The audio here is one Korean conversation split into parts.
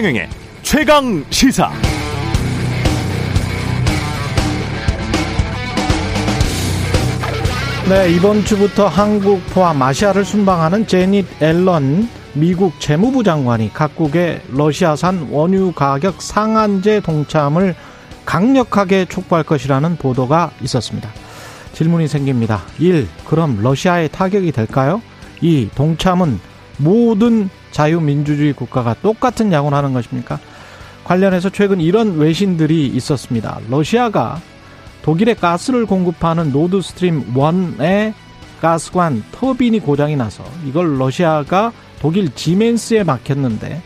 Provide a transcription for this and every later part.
최경영의 최강 시사. 네, 이번 주부터 한국 포함 아시아를 순방하는 제닛 앨런 미국 재무부 장관이 각국의 러시아산 원유 가격 상한제 동참을 강력하게 촉구할 것이라는 보도가 있었습니다. 질문이 생깁니다. 1. 그럼 러시아의 타격이 될까요? 2. 동참은 모든 자유민주주의 국가가 똑같은 약을 하는 것입니까? 관련해서 최근 이런 외신들이 있었습니다. 러시아가 독일에 가스를 공급하는 노드 스트림 1의 가스관 터빈이 고장이 나서 이걸 러시아가 독일 지멘스에 맡겼는데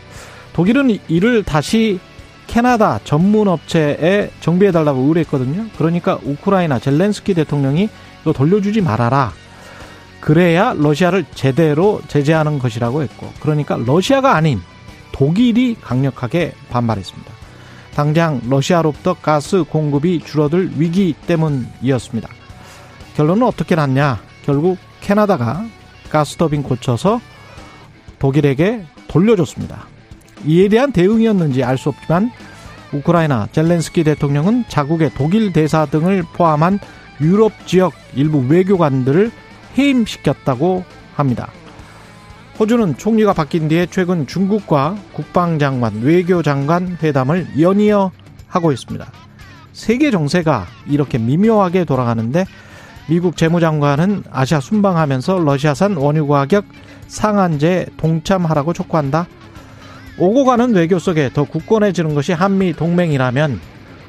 독일은 이를 다시 캐나다 전문 업체에 정비해달라고 의뢰했거든요. 그러니까 우크라이나 젤렌스키 대통령이 이거 돌려주지 말아라. 그래야 러시아를 제대로 제재하는 것이라고 했고, 그러니까 러시아가 아닌 독일이 강력하게 반발했습니다. 당장 러시아로부터 가스 공급이 줄어들 위기 때문이었습니다. 결론은 어떻게 났냐? 결국 캐나다가 가스터빈 고쳐서 독일에게 돌려줬습니다. 이에 대한 대응이었는지 알 수 없지만 우크라이나 젤렌스키 대통령은 자국의 독일 대사 등을 포함한 유럽 지역 일부 외교관들을 해임시켰다고 합니다. 호주는 총리가 바뀐 뒤에 최근 중국과 국방장관, 외교장관 회담을 연이어 하고 있습니다. 세계 정세가 이렇게 미묘하게 돌아가는데 미국 재무장관은 아시아 순방하면서 러시아산 원유 가격 상한제 동참하라고 촉구한다. 오고 가는 외교 속에 더 굳건해지는 것이 한미 동맹이라면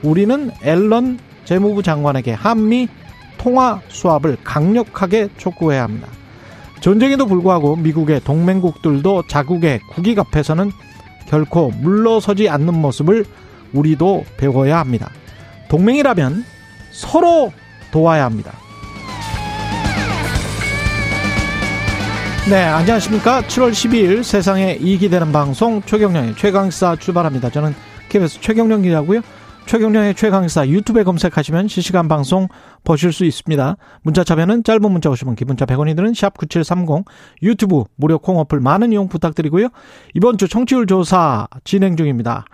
우리는 앨런 재무부 장관에게 한미 통화 수합을 강력하게 촉구해야 합니다. 전쟁에도 불구하고 미국의 동맹국들도 자국의 국익 앞에서는 결코 물러서지 않는 모습을 우리도 배워야 합니다. 동맹이라면 서로 도와야 합니다. 네, 안녕하십니까. 7월 12일 세상에 이익이 되는 방송 최경령의 최강사 출발합니다. 저는 KBS 최경령 기자고요. 최경령의 최강사 유튜브에 검색하시면 실시간 방송 보실 수 있습니다. 문자 참여는 짧은 문자 오시면 기본자 100원이 드는 샵 9730 유튜브 무료 콩 어플 많은 이용 부탁드리고요. 이번 주 청취율 조사 진행 중입니다.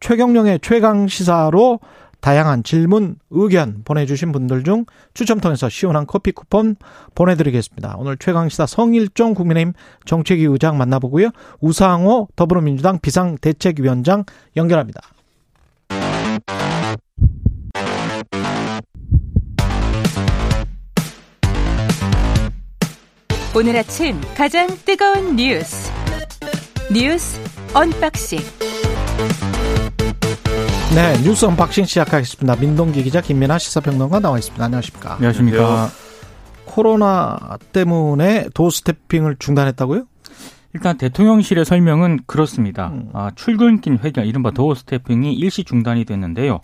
최경령의 최강 시사로 다양한 질문, 의견 보내주신 분들 중 추첨 통해서 시원한 커피 쿠폰 보내드리겠습니다. 오늘 최강시사 성일종 국민의힘 정책위 의장 만나보고요. 우상호 더불어민주당 비상대책위원장 연결합니다. 오늘 아침 가장 뜨거운 뉴스 뉴스 unboxing 네, 뉴스 unboxing 시작하겠습니다. 민동기 기자, 김민아 시사평론가 나와 있습니다. 안녕하십니까? 안녕하십니까? 코로나 때문에 도 스태핑을 중단했다고요? 일단 대통령실의 설명은 그렇습니다. 음. 아, 출근길 회견, 이른바 도어 스태핑이 일시 중단이 됐는데요.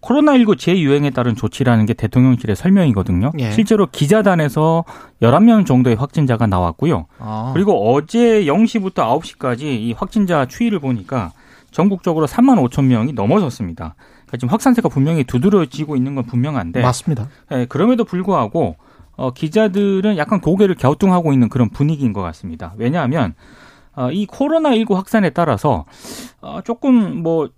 코로나19 재유행에 따른 조치라는 게 대통령실의 설명이거든요. 예. 실제로 기자단에서 11명 정도의 확진자가 나왔고요. 아. 그리고 어제 0시부터 9시까지 이 확진자 추이를 보니까 전국적으로 3만 5천 명이 넘어섰습니다. 그러니까 지금 확산세가 분명히 두드러지고 있는 건 분명한데. 맞습니다. 예, 그럼에도 불구하고 어, 기자들은 약간 고개를 갸우뚱하고 있는 그런 분위기인 것 같습니다. 왜냐하면 어, 이 코로나19 확산에 따라서 어, 조금 뭐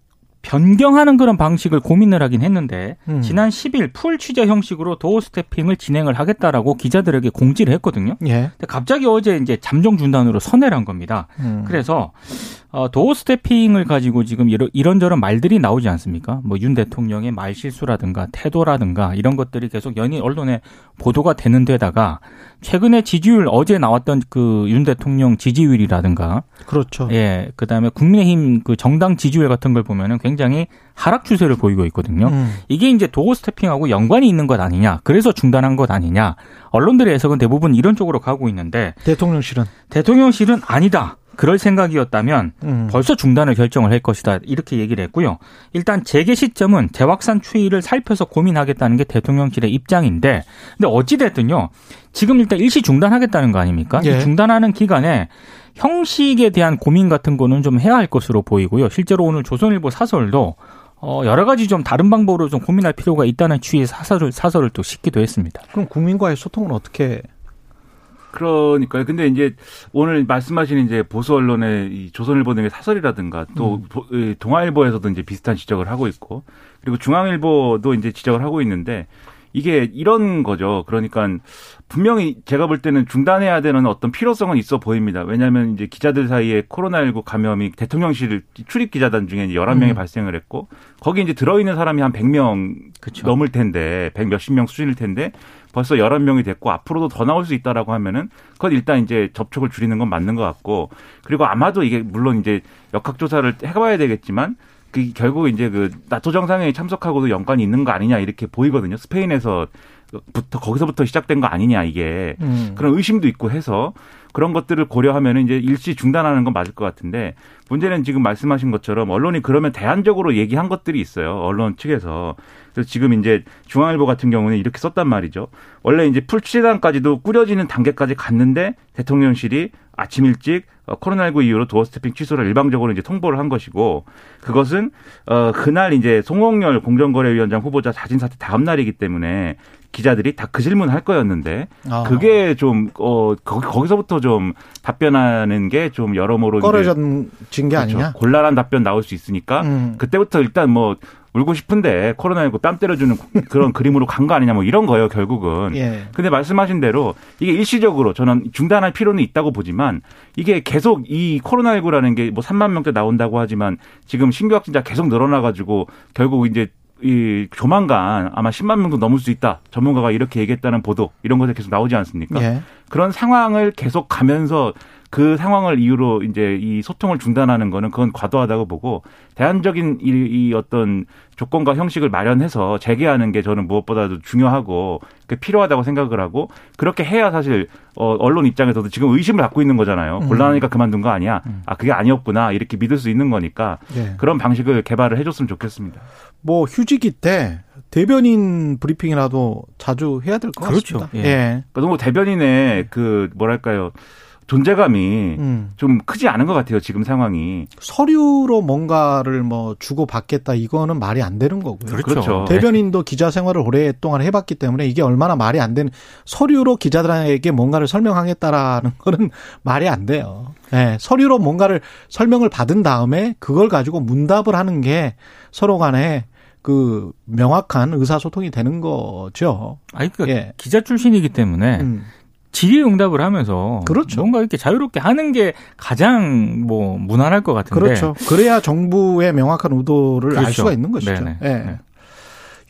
변경하는 그런 방식을 고민을 하긴 했는데 음. 지난 10일 풀 취재 형식으로 도어 스태핑을 진행을 하겠다라고 기자들에게 공지를 했거든요. 예. 근데 갑자기 어제 이제 잠정 중단으로 선회를 한 겁니다. 음. 그래서 어, 도어 스태핑을 가지고 지금 이런, 이런저런 말들이 나오지 않습니까? 뭐 윤 대통령의 말 실수라든가 태도라든가 이런 것들이 계속 연일 언론에 보도가 되는 데다가 최근에 지지율 어제 나왔던 그 윤 대통령 지지율이라든가 그렇죠. 예. 그다음에 국민의힘 그 정당 지지율 같은 걸 보면은 굉장히 하락 추세를 보이고 있거든요. 음. 이게 이제 도어 스태핑하고 연관이 있는 것 아니냐. 그래서 중단한 것 아니냐. 언론들의 해석은 대부분 이런 쪽으로 가고 있는데 대통령실은 대통령실은 아니다. 그럴 생각이었다면 음. 벌써 중단을 결정을 할 것이다 이렇게 얘기를 했고요. 일단 재개 시점은 재확산 추이를 살펴서 고민하겠다는 게 대통령실의 입장인데, 근데 어찌 됐든요. 지금 일단 일시 중단하겠다는 거 아닙니까? 예. 중단하는 기간에 형식에 대한 고민 같은 거는 좀 해야 할 것으로 보이고요. 실제로 오늘 조선일보 사설도 어, 여러 가지 좀 다른 방법으로 좀 고민할 필요가 있다는 취지의 사설을, 사설을 또 싣기도 했습니다. 그럼 국민과의 소통은 어떻게 그러니까요. 근데 이제 오늘 말씀하신 이제 보수 언론의 이 조선일보 등의 사설이라든가 또 음. 동아일보에서도 이제 비슷한 지적을 하고 있고 그리고 중앙일보도 이제 지적을 하고 있는데 이게 이런 거죠. 그러니까 분명히 제가 볼 때는 중단해야 되는 어떤 필요성은 있어 보입니다. 왜냐하면 이제 기자들 사이에 코로나19 감염이 대통령실 출입 기자단 중에 이제 11명이 음. 발생을 했고 거기 이제 들어있는 사람이 한 100명 그쵸. 넘을 텐데 100 몇십 명 수준일 텐데 벌써 11명이 됐고 앞으로도 더 나올 수 있다라고 하면은 그건 일단 이제 접촉을 줄이는 건 맞는 것 같고 그리고 아마도 이게 물론 이제 역학조사를 해봐야 되겠지만 그 결국 이제 그 나토 정상회의 참석하고도 연관이 있는 거 아니냐 이렇게 보이거든요. 스페인에서 부터 거기서부터 시작된 거 아니냐 이게 음. 그런 의심도 있고 해서 그런 것들을 고려하면 이제 일시 중단하는 건 맞을 것 같은데 문제는 지금 말씀하신 것처럼 언론이 그러면 대안적으로 얘기한 것들이 있어요. 언론 측에서. 그래서 지금 이제 중앙일보 같은 경우는 이렇게 썼단 말이죠. 원래 이제 풀취재단까지도 꾸려지는 단계까지 갔는데 대통령실이 아침 일찍 어, 코로나19 이후로 도어 스태핑 취소를 일방적으로 이제 통보를 한 것이고 그것은 어 그날 이제 송홍열 공정거래위원장 후보자 자진 사퇴 다음 날이기 때문에 기자들이 다 그 질문 할 거였는데 아. 그게 좀어 거기서부터 좀 답변하는 게 좀 여러모로 꺼려진 게 그렇죠. 아니냐 곤란한 답변 나올 수 있으니까 음. 그때부터 일단 뭐 울고 싶은데 코로나19 뺨 때려주는 그런 그림으로 간 거 아니냐 뭐 이런 거예요 결국은. 예. 근데 말씀하신 대로 이게 일시적으로 저는 중단할 필요는 있다고 보지만 이게 계속 이 코로나19라는 게 뭐 3만 명대 나온다고 하지만 지금 신규 확진자 계속 늘어나가지고 결국 이제 이 조만간 아마 10만 명도 넘을 수 있다. 전문가가 이렇게 얘기했다는 보도 이런 것들 계속 나오지 않습니까? 예. 그런 상황을 계속 가면서 그 상황을 이유로 이제 이 소통을 중단하는 거는 그건 과도하다고 보고 대안적인 이, 이 어떤 조건과 형식을 마련해서 재개하는 게 저는 무엇보다도 중요하고 필요하다고 생각을 하고 그렇게 해야 사실 어, 언론 입장에서도 지금 의심을 갖고 있는 거잖아요. 음. 곤란하니까 그만둔 거 아니야. 음. 아 그게 아니었구나 이렇게 믿을 수 있는 거니까 네. 그런 방식을 개발을 해줬으면 좋겠습니다. 뭐 휴직이 때 대변인 브리핑이라도 자주 해야 될것 그렇죠. 같습니다. 예. 예. 그러니까 너무 대변인의 그 뭐랄까요 존재감이 음. 좀 크지 않은 것 같아요. 지금 상황이. 서류로 뭔가를 뭐 주고 받겠다 이거는 말이 안 되는 거고요. 그렇죠. 그렇죠. 대변인도 기자 생활을 오랫동안 해봤기 때문에 이게 얼마나 말이 안 되는 서류로 기자들에게 뭔가를 설명하겠다라는 거는 말이 안 돼요. 네, 서류로 뭔가를 설명을 받은 다음에 그걸 가지고 문답을 하는 게 서로 간에 그 명확한 의사소통이 되는 거죠. 아니 그 예. 기자 출신이기 때문에 음. 질의응답을 하면서 그렇죠. 뭔가 이렇게 자유롭게 하는 게 가장 뭐 무난할 것 같은데 그렇죠. 그래야 정부의 명확한 의도를 그렇죠. 알 수가 있는 것이죠. 네. 네.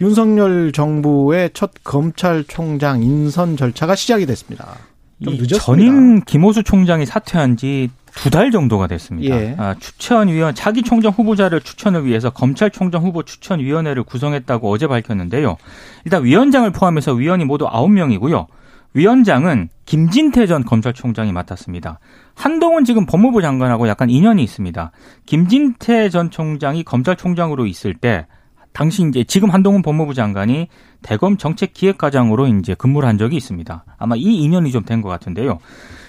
윤석열 정부의 첫 검찰총장 인선 절차가 시작이 됐습니다. 좀 늦었습니다. 전임 김호수 총장이 사퇴한 지 두 달 정도가 됐습니다. 예. 아, 추천위원 차기 총장 후보자를 추천을 위해서 검찰총장 후보 추천위원회를 구성했다고 어제 밝혔는데요. 일단 위원장을 포함해서 위원이 모두 9명이고요. 위원장은 김진태 전 검찰총장이 맡았습니다. 한동훈 지금 법무부 장관하고 약간 인연이 있습니다. 김진태 전 총장이 검찰총장으로 있을 때 당시 이제 지금 한동훈 법무부 장관이 대검 정책기획과장으로 이제 근무를 한 적이 있습니다. 아마 이 인연이 좀 된 것 같은데요.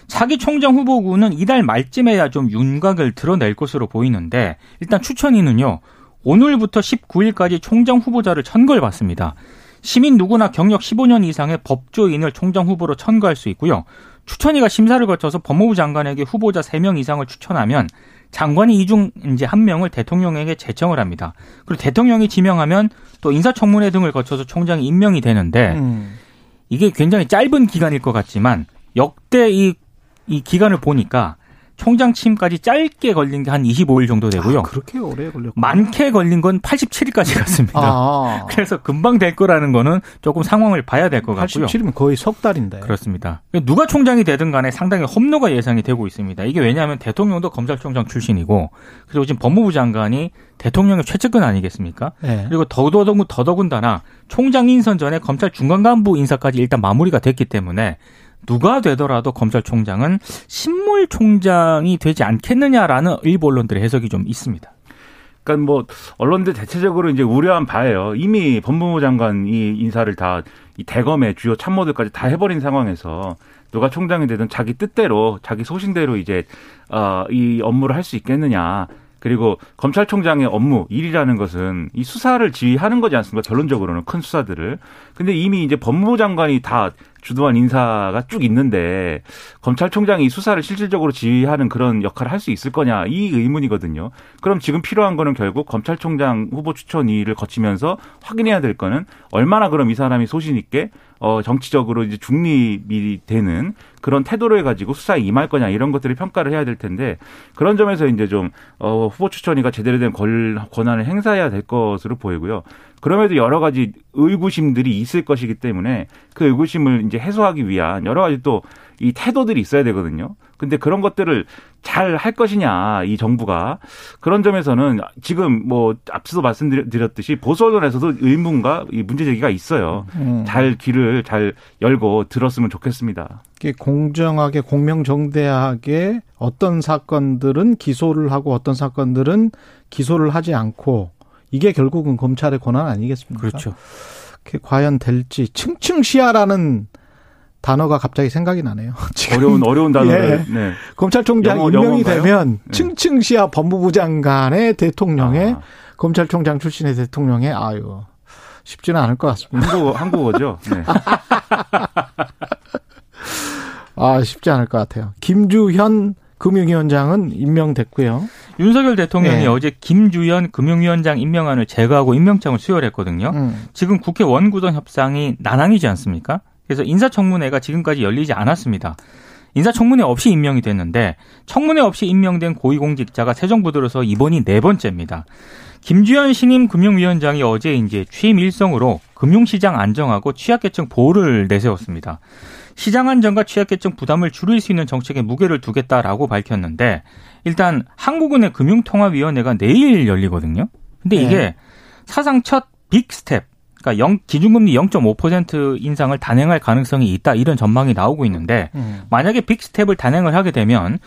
차기 총장 후보군은 이달 말쯤에야 좀 윤곽을 드러낼 것으로 보이는데 일단 추천위는요. 오늘부터 19일까지 총장 후보자를 천거를 받습니다. 시민 누구나 경력 15년 이상의 법조인을 총장 후보로 천거할 수 있고요. 추천위가 심사를 거쳐서 법무부 장관에게 후보자 3명 이상을 추천하면 장관이 이 중 이제 한 명을 대통령에게 제청을 합니다. 그리고 대통령이 지명하면 또 인사청문회 등을 거쳐서 총장이 임명이 되는데 음. 이게 굉장히 짧은 기간일 것 같지만 역대 이, 이 기간을 보니까 총장 취임까지 짧게 걸린 게 한 25일 정도 되고요. 아, 그렇게 오래 걸렸고 많게 걸린 건 87일까지 갔습니다. 아. 그래서 금방 될 거라는 거는 조금 상황을 봐야 될 것 같고요. 87이면 거의 석 달인데. 그렇습니다. 누가 총장이 되든 간에 상당히 험로가 예상이 되고 있습니다. 이게 왜냐하면 대통령도 검찰총장 출신이고 그리고 지금 법무부 장관이 대통령의 최측근 아니겠습니까? 네. 그리고 더더군 더더군다나 총장 인선 전에 검찰 중간 간부 인사까지 일단 마무리가 됐기 때문에 누가 되더라도 검찰총장은 신물총장이 되지 않겠느냐라는 일부 언론들의 해석이 좀 있습니다. 그러니까 뭐 언론들 대체적으로 이제 우려한 바예요. 이미 법무부 장관이 인사를 다 이 대검의 주요 참모들까지 다 해버린 상황에서 누가 총장이 되든 자기 뜻대로 자기 소신대로 이제 어이 업무를 할 수 있겠느냐. 그리고 검찰총장의 업무 일이라는 것은 이 수사를 지휘하는 거지 않습니까? 결론적으로는 큰 수사들을. 근데 이미 이제 법무부 장관이 다 주도한 인사가 쭉 있는데 검찰총장이 수사를 실질적으로 지휘하는 그런 역할을 할 수 있을 거냐 이 의문이거든요. 그럼 지금 필요한 거는 결국 검찰총장 후보 추천위를 거치면서 확인해야 될 거는 얼마나 그럼 이 사람이 소신 있게 어 정치적으로 이제 중립이 되는 그런 태도를 가지고 수사에 임할 거냐 이런 것들을 평가를 해야 될 텐데 그런 점에서 이제 좀 어, 후보 추천위가 제대로 된 권한을 행사해야 될 것으로 보이고요. 그럼에도 여러 가지 의구심들이 있을 것이기 때문에 그 의구심을 이제 해소하기 위한 여러 가지 또이 태도들이 있어야 되거든요. 근데 그런 것들을 잘 할 것이냐 이 정부가 그런 점에서는 지금 뭐 앞서도 말씀드렸듯이 보수 언론에서도 의문과 이 문제 제기가 있어요. 음. 잘 귀를 잘 열고 들었으면 좋겠습니다. 공정하게 공명정대하게 어떤 사건들은 기소를 하고 어떤 사건들은 기소를 하지 않고 이게 결국은 검찰의 권한 아니겠습니까? 그렇죠. 그게 과연 될지 층층 시야라는 단어가 갑자기 생각이 나네요. 지금 어려운 어려운 단어를 예. 네. 검찰총장 영어, 임명이 영어인가요? 되면 네. 층층시야 법무부 장관의 대통령의 아. 검찰총장 출신의 대통령의 아유 쉽지는 않을 것 같습니다. 한국어 한국어죠. 네. 아 쉽지 않을 것 같아요. 김주현 금융위원장은 임명됐고요. 윤석열 대통령이 네. 어제 김주현 금융위원장 임명안을 제거하고 임명장을 수여했거든요. 음. 지금 국회 원구성 협상이 난항이지 않습니까? 그래서 인사청문회가 지금까지 열리지 않았습니다. 인사청문회 없이 임명이 됐는데 청문회 없이 임명된 고위공직자가 새 정부 들어서 이번이 네 번째입니다. 김주현 신임 금융위원장이 어제 이제 취임 일성으로 금융시장 안정하고 취약계층 보호를 내세웠습니다. 시장 안정과 취약계층 부담을 줄일 수 있는 정책에 무게를 두겠다라고 밝혔는데 일단 한국은행 금융통화위원회가 내일 열리거든요. 근데 이게 네. 사상 첫 big step 그러니까 영, 기준금리 0.5% 인상을 단행할 가능성이 있다 이런 전망이 나오고 있는데 음. 만약에 big step을 단행을 하게 되면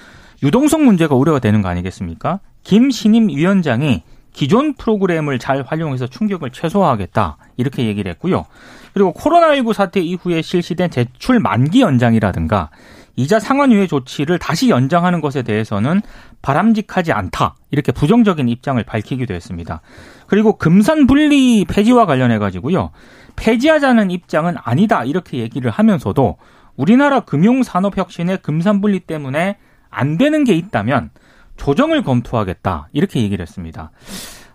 유동성 문제가 우려가 되는 거 아니겠습니까? 김 신임 위원장이 기존 프로그램을 잘 활용해서 충격을 최소화하겠다 이렇게 얘기를 했고요. 그리고 코로나19 사태 이후에 실시된 대출 만기 연장이라든가 이자 상환유예 조치를 다시 연장하는 것에 대해서는 바람직하지 않다 이렇게 부정적인 입장을 밝히기도 했습니다. 그리고 금산 분리 폐지와 관련해 가지고요 폐지하자는 입장은 아니다 이렇게 얘기를 하면서도 우리나라 금융 산업 혁신의 금산 분리 때문에 안 되는 게 있다면 조정을 검토하겠다 이렇게 얘기를 했습니다.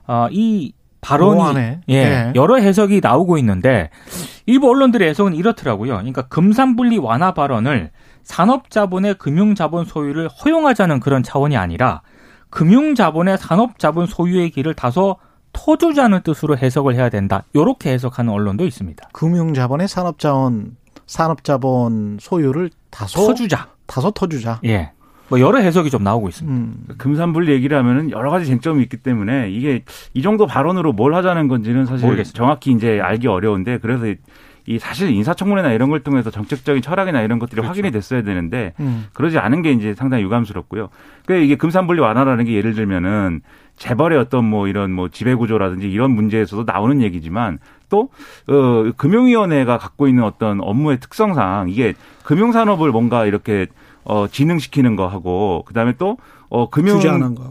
어, 이 발언이 예, 네. 여러 해석이 나오고 있는데 일부 언론들의 해석은 이렇더라고요. 그러니까 금산분리 완화 발언을 산업자본의 금융자본 소유를 허용하자는 그런 차원이 아니라 금융자본의 산업자본 소유의 길을 다소 터주자는 뜻으로 해석을 해야 된다. 이렇게 해석하는 언론도 있습니다. 금융자본의 산업자원 산업자본 소유를 다소 터주자. 다소 터주자. 예. 뭐 여러 해석이 좀 나오고 있습니다. 음. 금산분리 얘기를 하면은 여러 가지 쟁점이 있기 때문에 이게 이 정도 발언으로 뭘 하자는 건지는 사실 모르겠습니다. 정확히 이제 알기 어려운데 그래서 이 사실 인사청문회나 이런 걸 통해서 정책적인 철학이나 이런 것들이 그렇죠. 확인이 됐어야 되는데 음. 그러지 않은 게 이제 상당히 유감스럽고요. 그러니까 이게 금산분리 완화라는 게 예를 들면은 재벌의 어떤 뭐 이런 뭐 지배 구조라든지 이런 문제에서도 나오는 얘기지만 또 어, 금융위원회가 갖고 있는 어떤 업무의 특성상 이게 금융산업을 뭔가 이렇게 어, 진흥시키는 거 하고 그다음에 또 어, 금융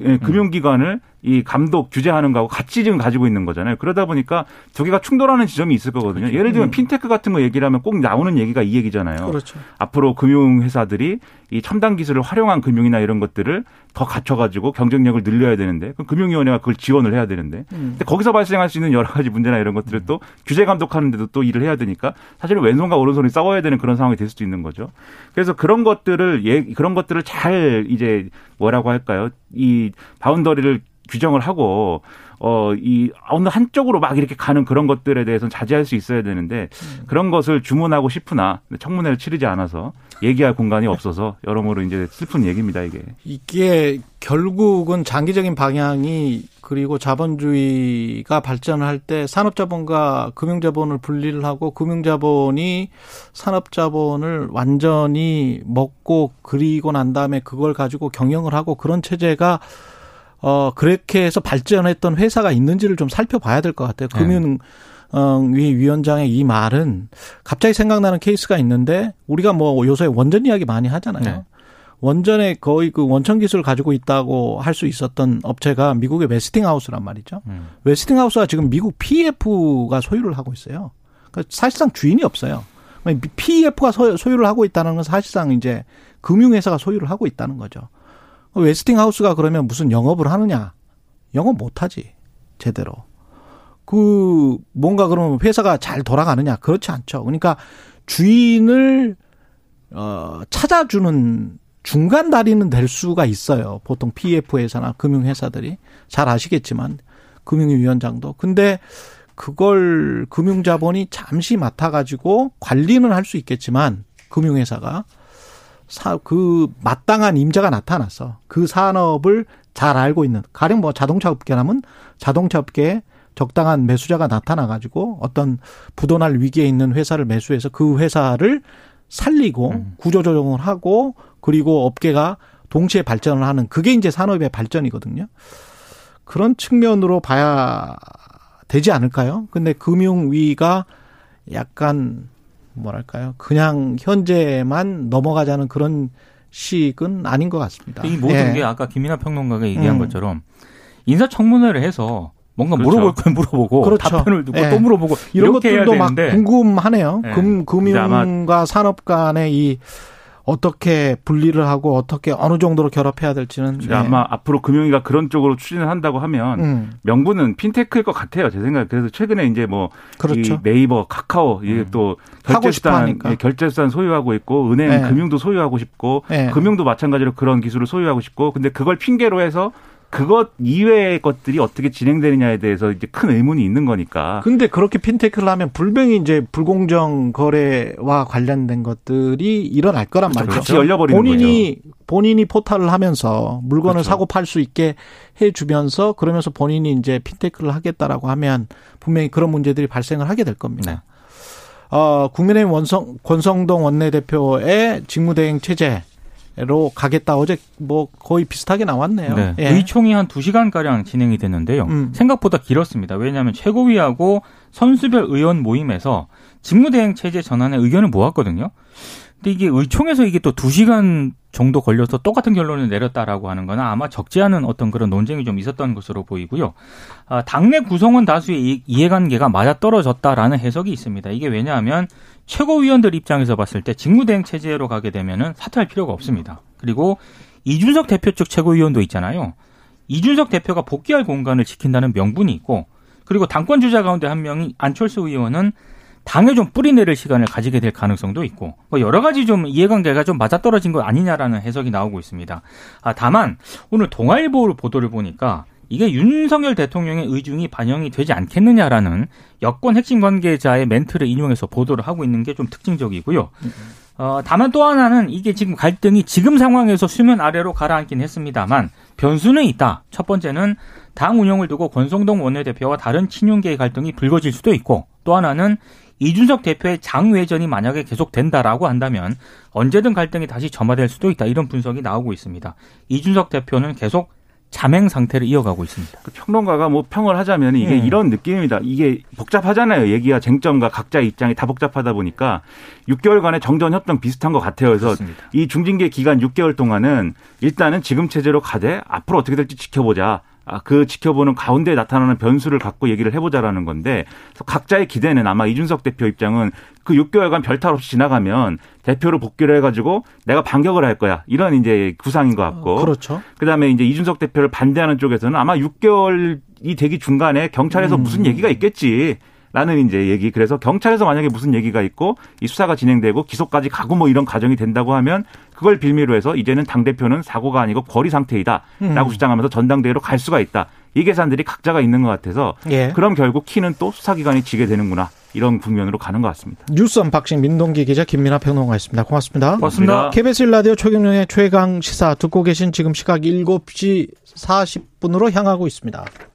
예, 금융기관을 이 감독 규제하는 거하고 같이 지금 가지고 있는 거잖아요. 그러다 보니까 두 개가 충돌하는 지점이 있을 거거든요. 그렇죠. 예를 들면 음. 핀테크 같은 거 얘기를 하면 꼭 나오는 얘기가 이 얘기잖아요. 그렇죠. 앞으로 금융회사들이 이 첨단 기술을 활용한 금융이나 이런 것들을 더 갖춰가지고 경쟁력을 늘려야 되는데 그럼 금융위원회가 그걸 지원을 해야 되는데 음. 근데 거기서 발생할 수 있는 여러 가지 문제나 이런 것들을 음. 또 규제 감독하는데도 또 일을 해야 되니까 사실은 왼손과 오른손이 싸워야 되는 그런 상황이 될 수도 있는 거죠. 그래서 그런 것들을 예 그런 것들을 잘 이제 뭐라고 할까요? 이 바운더리를 규정을 하고 어, 이, 어느 한쪽으로 막 이렇게 가는 그런 것들에 대해서는 자제할 수 있어야 되는데 음. 그런 것을 주문하고 싶으나 청문회를 치르지 않아서 얘기할 공간이 없어서 여러모로 이제 슬픈 얘기입니다, 이게. 이게 결국은 장기적인 방향이 그리고 자본주의가 발전할 때 산업자본과 금융자본을 분리를 하고 금융자본이 산업자본을 완전히 먹고 그리고 난 다음에 그걸 가지고 경영을 하고 그런 체제가 어, 그렇게 해서 발전했던 회사가 있는지를 좀 살펴봐야 될 것 같아요. 네. 금융, 위 위원장의 이 말은 갑자기 생각나는 케이스가 있는데 우리가 뭐 요새 원전 이야기 많이 하잖아요. 네. 원전에 거의 그 원천 기술을 가지고 있다고 할 수 있었던 업체가 미국의 웨스팅하우스란 말이죠. 음. 웨스팅하우스가 지금 미국 PF가 소유를 하고 있어요. 그러니까 사실상 주인이 없어요. PEF가 소유를 하고 있다는 건 사실상 이제 금융회사가 소유를 하고 있다는 거죠. 웨스팅하우스가 그러면 무슨 영업을 하느냐? 영업 못하지 제대로. 그 뭔가 그러면 회사가 잘 돌아가느냐? 그렇지 않죠. 그러니까 주인을 어 찾아주는 중간 다리는 될 수가 있어요. 보통 PF회사나 금융회사들이 잘 아시겠지만 금융위원장도. 근데 그걸 금융자본이 잠시 맡아가지고 관리는 할 수 있겠지만 금융회사가 사, 그 마땅한 임자가 나타났어. 그 산업을 잘 알고 있는 가령 뭐 자동차 업계라면 자동차 업계에 적당한 매수자가 나타나 가지고 어떤 부도날 위기에 있는 회사를 매수해서 그 회사를 살리고 음. 구조조정을 하고 그리고 업계가 동시에 발전을 하는 그게 이제 산업의 발전이거든요. 그런 측면으로 봐야 되지 않을까요? 근데 금융위가 약간 뭐랄까요? 그냥 현재만 넘어가자는 그런 식은 아닌 것 같습니다. 이 모든 예. 게 아까 김민하 평론가가 얘기한 음. 것처럼 인사청문회를 해서 뭔가 그렇죠. 물어볼 건 물어보고 그렇죠. 답변을 듣고 예. 또 물어보고 이런 것들도 막 궁금하네요. 예. 금 금융과 산업 간의 이 어떻게 분리를 하고 어떻게 어느 정도로 결합해야 될지는 네. 아마 앞으로 금융위가 그런 쪽으로 추진을 한다고 하면 음. 명분은 핀테크일 것 같아요. 제 생각에 그래서 최근에 이제 뭐 그렇죠. 네이버, 카카오 이게 음. 또 결제수단 예, 결제수단 소유하고 있고 은행 네. 금융도 소유하고 싶고 네. 금융도 마찬가지로 그런 기술을 소유하고 싶고 근데 그걸 핑계로 해서 그것 이외의 것들이 어떻게 진행되느냐에 대해서 이제 큰 의문이 있는 거니까. 근데 그렇게 핀테크를 하면 불명이 이제 불공정 거래와 관련된 것들이 일어날 거란 그렇죠. 말이죠. 같이 열려버리는 본인이 거죠. 본인이 포탈을 하면서 물건을 그렇죠. 사고 팔 수 있게 해주면서 그러면서 본인이 이제 핀테크를 하겠다라고 하면 분명히 그런 문제들이 발생을 하게 될 겁니다. 네. 어, 국민의힘 원성, 권성동 원내대표의 직무대행 체제 로 가겠다. 어제 뭐 거의 비슷하게 나왔네요. 네. 예. 의총이 한 2시간 가량 진행이 됐는데요. 음. 생각보다 길었습니다. 왜냐하면 최고위하고 선수별 의원 모임에서 직무대행 체제 전환에 의견을 모았거든요. 근데 이게 의총에서 이게 또 2시간 정도 걸려서 똑같은 결론을 내렸다라고 하는 거는 아마 적지 않은 어떤 그런 논쟁이 좀 있었던 것으로 보이고요. 아, 당내 구성원 다수의 이해관계가 맞아떨어졌다라는 해석이 있습니다. 이게 왜냐하면 최고위원들 입장에서 봤을 때 직무대행 체제로 가게 되면은 사퇴할 필요가 없습니다. 그리고 이준석 대표 쪽 최고위원도 있잖아요. 이준석 대표가 복귀할 공간을 지킨다는 명분이 있고 그리고 당권 주자 가운데 한 명이 안철수 의원은 당에 좀 뿌리내릴 시간을 가지게 될 가능성도 있고 뭐 여러 가지 좀 이해관계가 좀 맞아떨어진 것 아니냐라는 해석이 나오고 있습니다. 아, 다만 오늘 동아일보 보도를 보니까 이게 윤석열 대통령의 의중이 반영이 되지 않겠느냐라는 여권 핵심 관계자의 멘트를 인용해서 보도를 하고 있는 게 좀 특징적이고요. 어, 다만 또 하나는 이게 지금 갈등이 지금 상황에서 수면 아래로 가라앉긴 했습니다만 변수는 있다. 첫 번째는 당 운영을 두고 권성동 원내대표와 다른 친윤계의 갈등이 불거질 수도 있고 또 하나는 이준석 대표의 장외전이 만약에 계속된다라고 한다면 언제든 갈등이 다시 점화될 수도 있다. 이런 분석이 나오고 있습니다. 이준석 대표는 계속 자맹 상태를 이어가고 있습니다. 그 평론가가 뭐 평을 하자면 이게 음. 이런 느낌입니다. 이게 복잡하잖아요. 얘기가 쟁점과 각자의 입장이 다 복잡하다 보니까 6개월간의 정전 협정 비슷한 것 같아요. 그래서 그렇습니다. 이 중징계 기간 6개월 동안은 일단은 지금 체제로 가되 앞으로 어떻게 될지 지켜보자. 아, 그 지켜보는 가운데 나타나는 변수를 갖고 얘기를 해보자라는 건데 각자의 기대는 아마 이준석 대표 입장은 그 6개월간 별탈 없이 지나가면 대표를 복귀를 해가지고 내가 반격을 할 거야 이런 이제 구상인 것 같고 어, 그렇죠. 그다음에 이제 이준석 대표를 반대하는 쪽에서는 아마 6개월이 되기 중간에 경찰에서 음. 무슨 얘기가 있겠지. 라는 이제 얘기. 그래서 경찰에서 만약에 무슨 얘기가 있고 이 수사가 진행되고 기소까지 가고 뭐 이런 과정이 된다고 하면 그걸 빌미로 해서 이제는 당대표는 사고가 아니고 거리 상태이다. 라고 음. 주장하면서 전당대회로 갈 수가 있다. 이 계산들이 각자가 있는 것 같아서 예. 그럼 결국 키는 또 수사기관이 지게 되는구나. 이런 국면으로 가는 것 같습니다. 뉴스 unboxing 민동기 기자 김민아 평론가였습니다. 고맙습니다. 고맙습니다. KBS 1라디오 최경영의 최강 시사 듣고 계신 지금 시각 7시 40분으로 향하고 있습니다.